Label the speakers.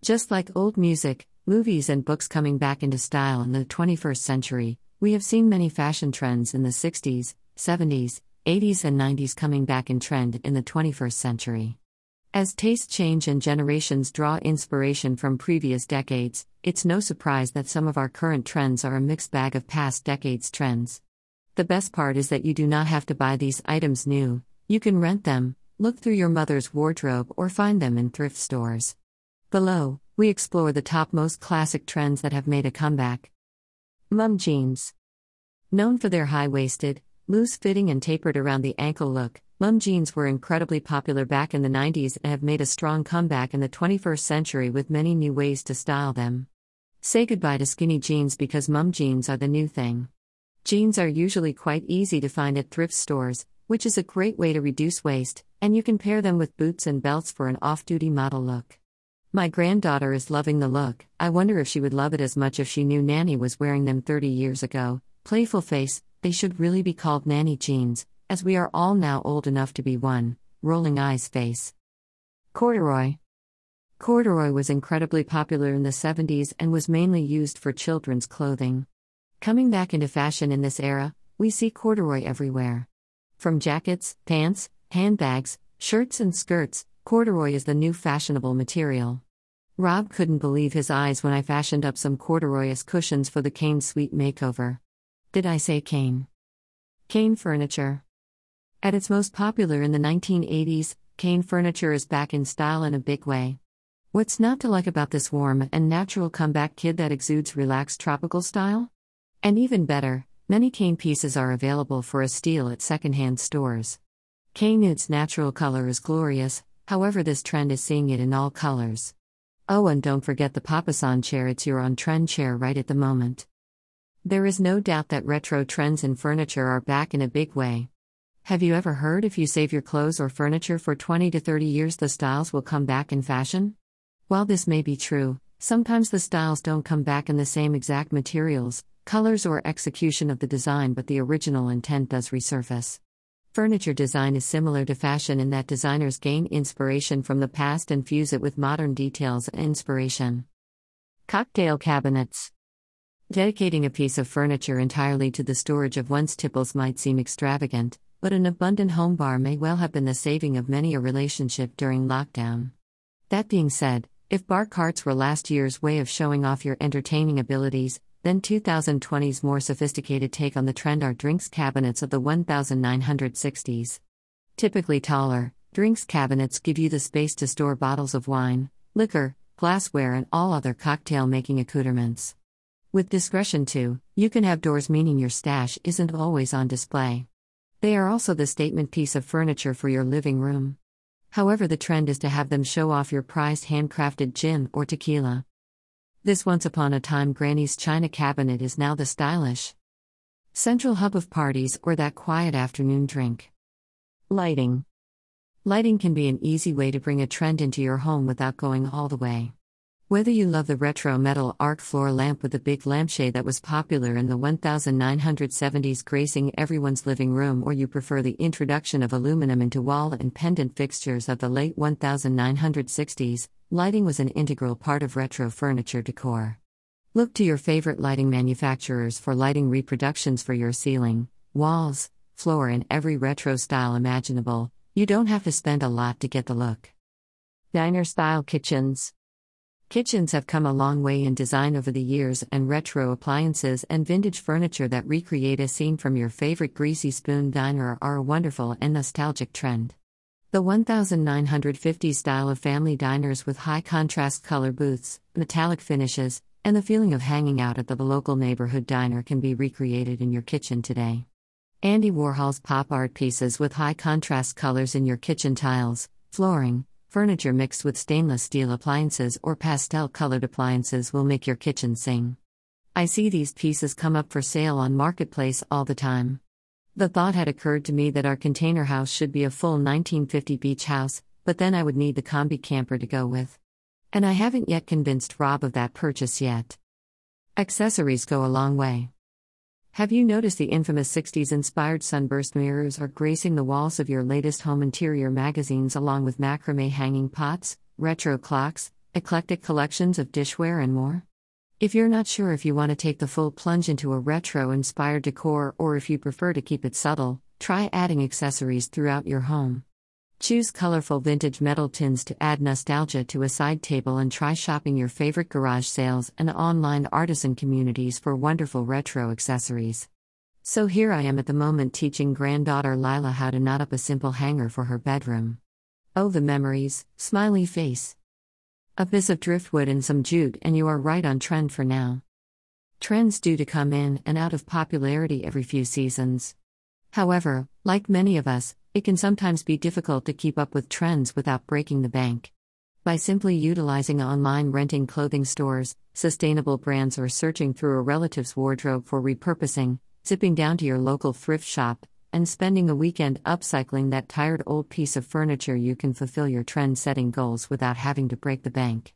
Speaker 1: Just like old music, movies, and books coming back into style in the 21st century, we have seen many fashion trends in the 60s, 70s, 80s, and 90s coming back in trend in the 21st century. As tastes change and generations draw inspiration from previous decades, it's no surprise that some of our current trends are a mixed bag of past decades' trends. The best part is that you do not have to buy these items new, you can rent them, look through your mother's wardrobe, or find them in thrift stores. Below, we explore the top most classic trends that have made a comeback. Mum jeans. Known for their high waisted, loose fitting, and tapered around the ankle look, Mum jeans were incredibly popular back in the 90s and have made a strong comeback in the 21st century with many new ways to style them. Say goodbye to skinny jeans because mum jeans are the new thing. Jeans are usually quite easy to find at thrift stores, which is a great way to reduce waste, and you can pair them with boots and belts for an off duty model look. My granddaughter is loving the look, I wonder if she would love it as much if she knew Nanny was wearing them 30 years ago. Playful face, they should really be called Nanny jeans, as we are all now old enough to be one, rolling eyes face. Corduroy. Corduroy was incredibly popular in the 70s and was mainly used for children's clothing. Coming back into fashion in this era, we see corduroy everywhere. From jackets, pants, handbags, shirts, and skirts, corduroy is the new fashionable material. Rob couldn't believe his eyes when I fashioned up some corduroy as cushions for the cane Suite makeover. Did I say cane? Cane Furniture. At its most popular in the 1980s, cane furniture is back in style in a big way. What's not to like about this warm and natural comeback kid that exudes relaxed tropical style? And even better, many cane pieces are available for a steal at secondhand stores. Nude's natural color is glorious, however, this trend is seeing it in all colors. Oh, and don't forget the Papasan chair, it's your on trend chair right at the moment. There is no doubt that retro trends in furniture are back in a big way. Have you ever heard if you save your clothes or furniture for 20 to 30 years, the styles will come back in fashion? While this may be true, sometimes the styles don't come back in the same exact materials, colors, or execution of the design, but the original intent does resurface. Furniture design is similar to fashion in that designers gain inspiration from the past and fuse it with modern details and inspiration. Cocktail cabinets. Dedicating a piece of furniture entirely to the storage of one's tipples might seem extravagant, but an abundant home bar may well have been the saving of many a relationship during lockdown. That being said, if bar carts were last year's way of showing off your entertaining abilities, then 2020's more sophisticated take on the trend are drinks cabinets of the 1960s. Typically taller, drinks cabinets give you the space to store bottles of wine, liquor, glassware, and all other cocktail making accoutrements. With discretion, too, you can have doors, meaning your stash isn't always on display. They are also the statement piece of furniture for your living room. However, the trend is to have them show off your prized handcrafted gin or tequila. This once upon a time Granny's china cabinet is now the stylish central hub of parties or that quiet afternoon drink. Lighting. Lighting can be an easy way to bring a trend into your home without going all the way. Whether you love the retro metal arc floor lamp with the big lampshade that was popular in the 1970s gracing everyone's living room, or you prefer the introduction of aluminum into wall and pendant fixtures of the late 1960s, lighting was an integral part of retro furniture decor. Look to your favorite lighting manufacturers for lighting reproductions for your ceiling, walls, floor, in every retro style imaginable. You don't have to spend a lot to get the look. Diner style kitchens. Kitchens have come a long way in design over the years, and retro appliances and vintage furniture that recreate a scene from your favorite greasy spoon diner are a wonderful and nostalgic trend. The 1950 style of family diners with high contrast color booths, metallic finishes, and the feeling of hanging out at the local neighborhood diner can be recreated in your kitchen today. Andy Warhol's pop art pieces with high contrast colors in your kitchen tiles, flooring, Furniture mixed with stainless steel appliances or pastel colored appliances will make your kitchen sing. I see these pieces come up for sale on Marketplace all the time. The thought had occurred to me that our container house should be a full 1950 beach house, but then I would need the Kombi camper to go with. And I haven't yet convinced Rob of that purchase yet. Accessories go a long way. Have you noticed the infamous 60s inspired sunburst mirrors are gracing the walls of your latest home interior magazines along with macrame hanging pots, retro clocks, eclectic collections of dishware, and more? If you're not sure if you want to take the full plunge into a retro inspired decor or if you prefer to keep it subtle, try adding accessories throughout your home. Choose colorful vintage metal tins to add nostalgia to a side table and try shopping your favorite garage sales and online artisan communities for wonderful retro accessories. So here I am at the moment teaching granddaughter Lila how to knot up a simple hanger for her bedroom. Oh, the memories, smiley face. A piece of driftwood and some jute, and you are right on trend for now. Trends due to come in and out of popularity every few seasons. However, like many of us, it can sometimes be difficult to keep up with trends without breaking the bank. By simply utilizing online renting clothing stores, sustainable brands, or searching through a relative's wardrobe for repurposing, zipping down to your local thrift shop, and spending a weekend upcycling that tired old piece of furniture, you can fulfill your trend setting goals without having to break the bank.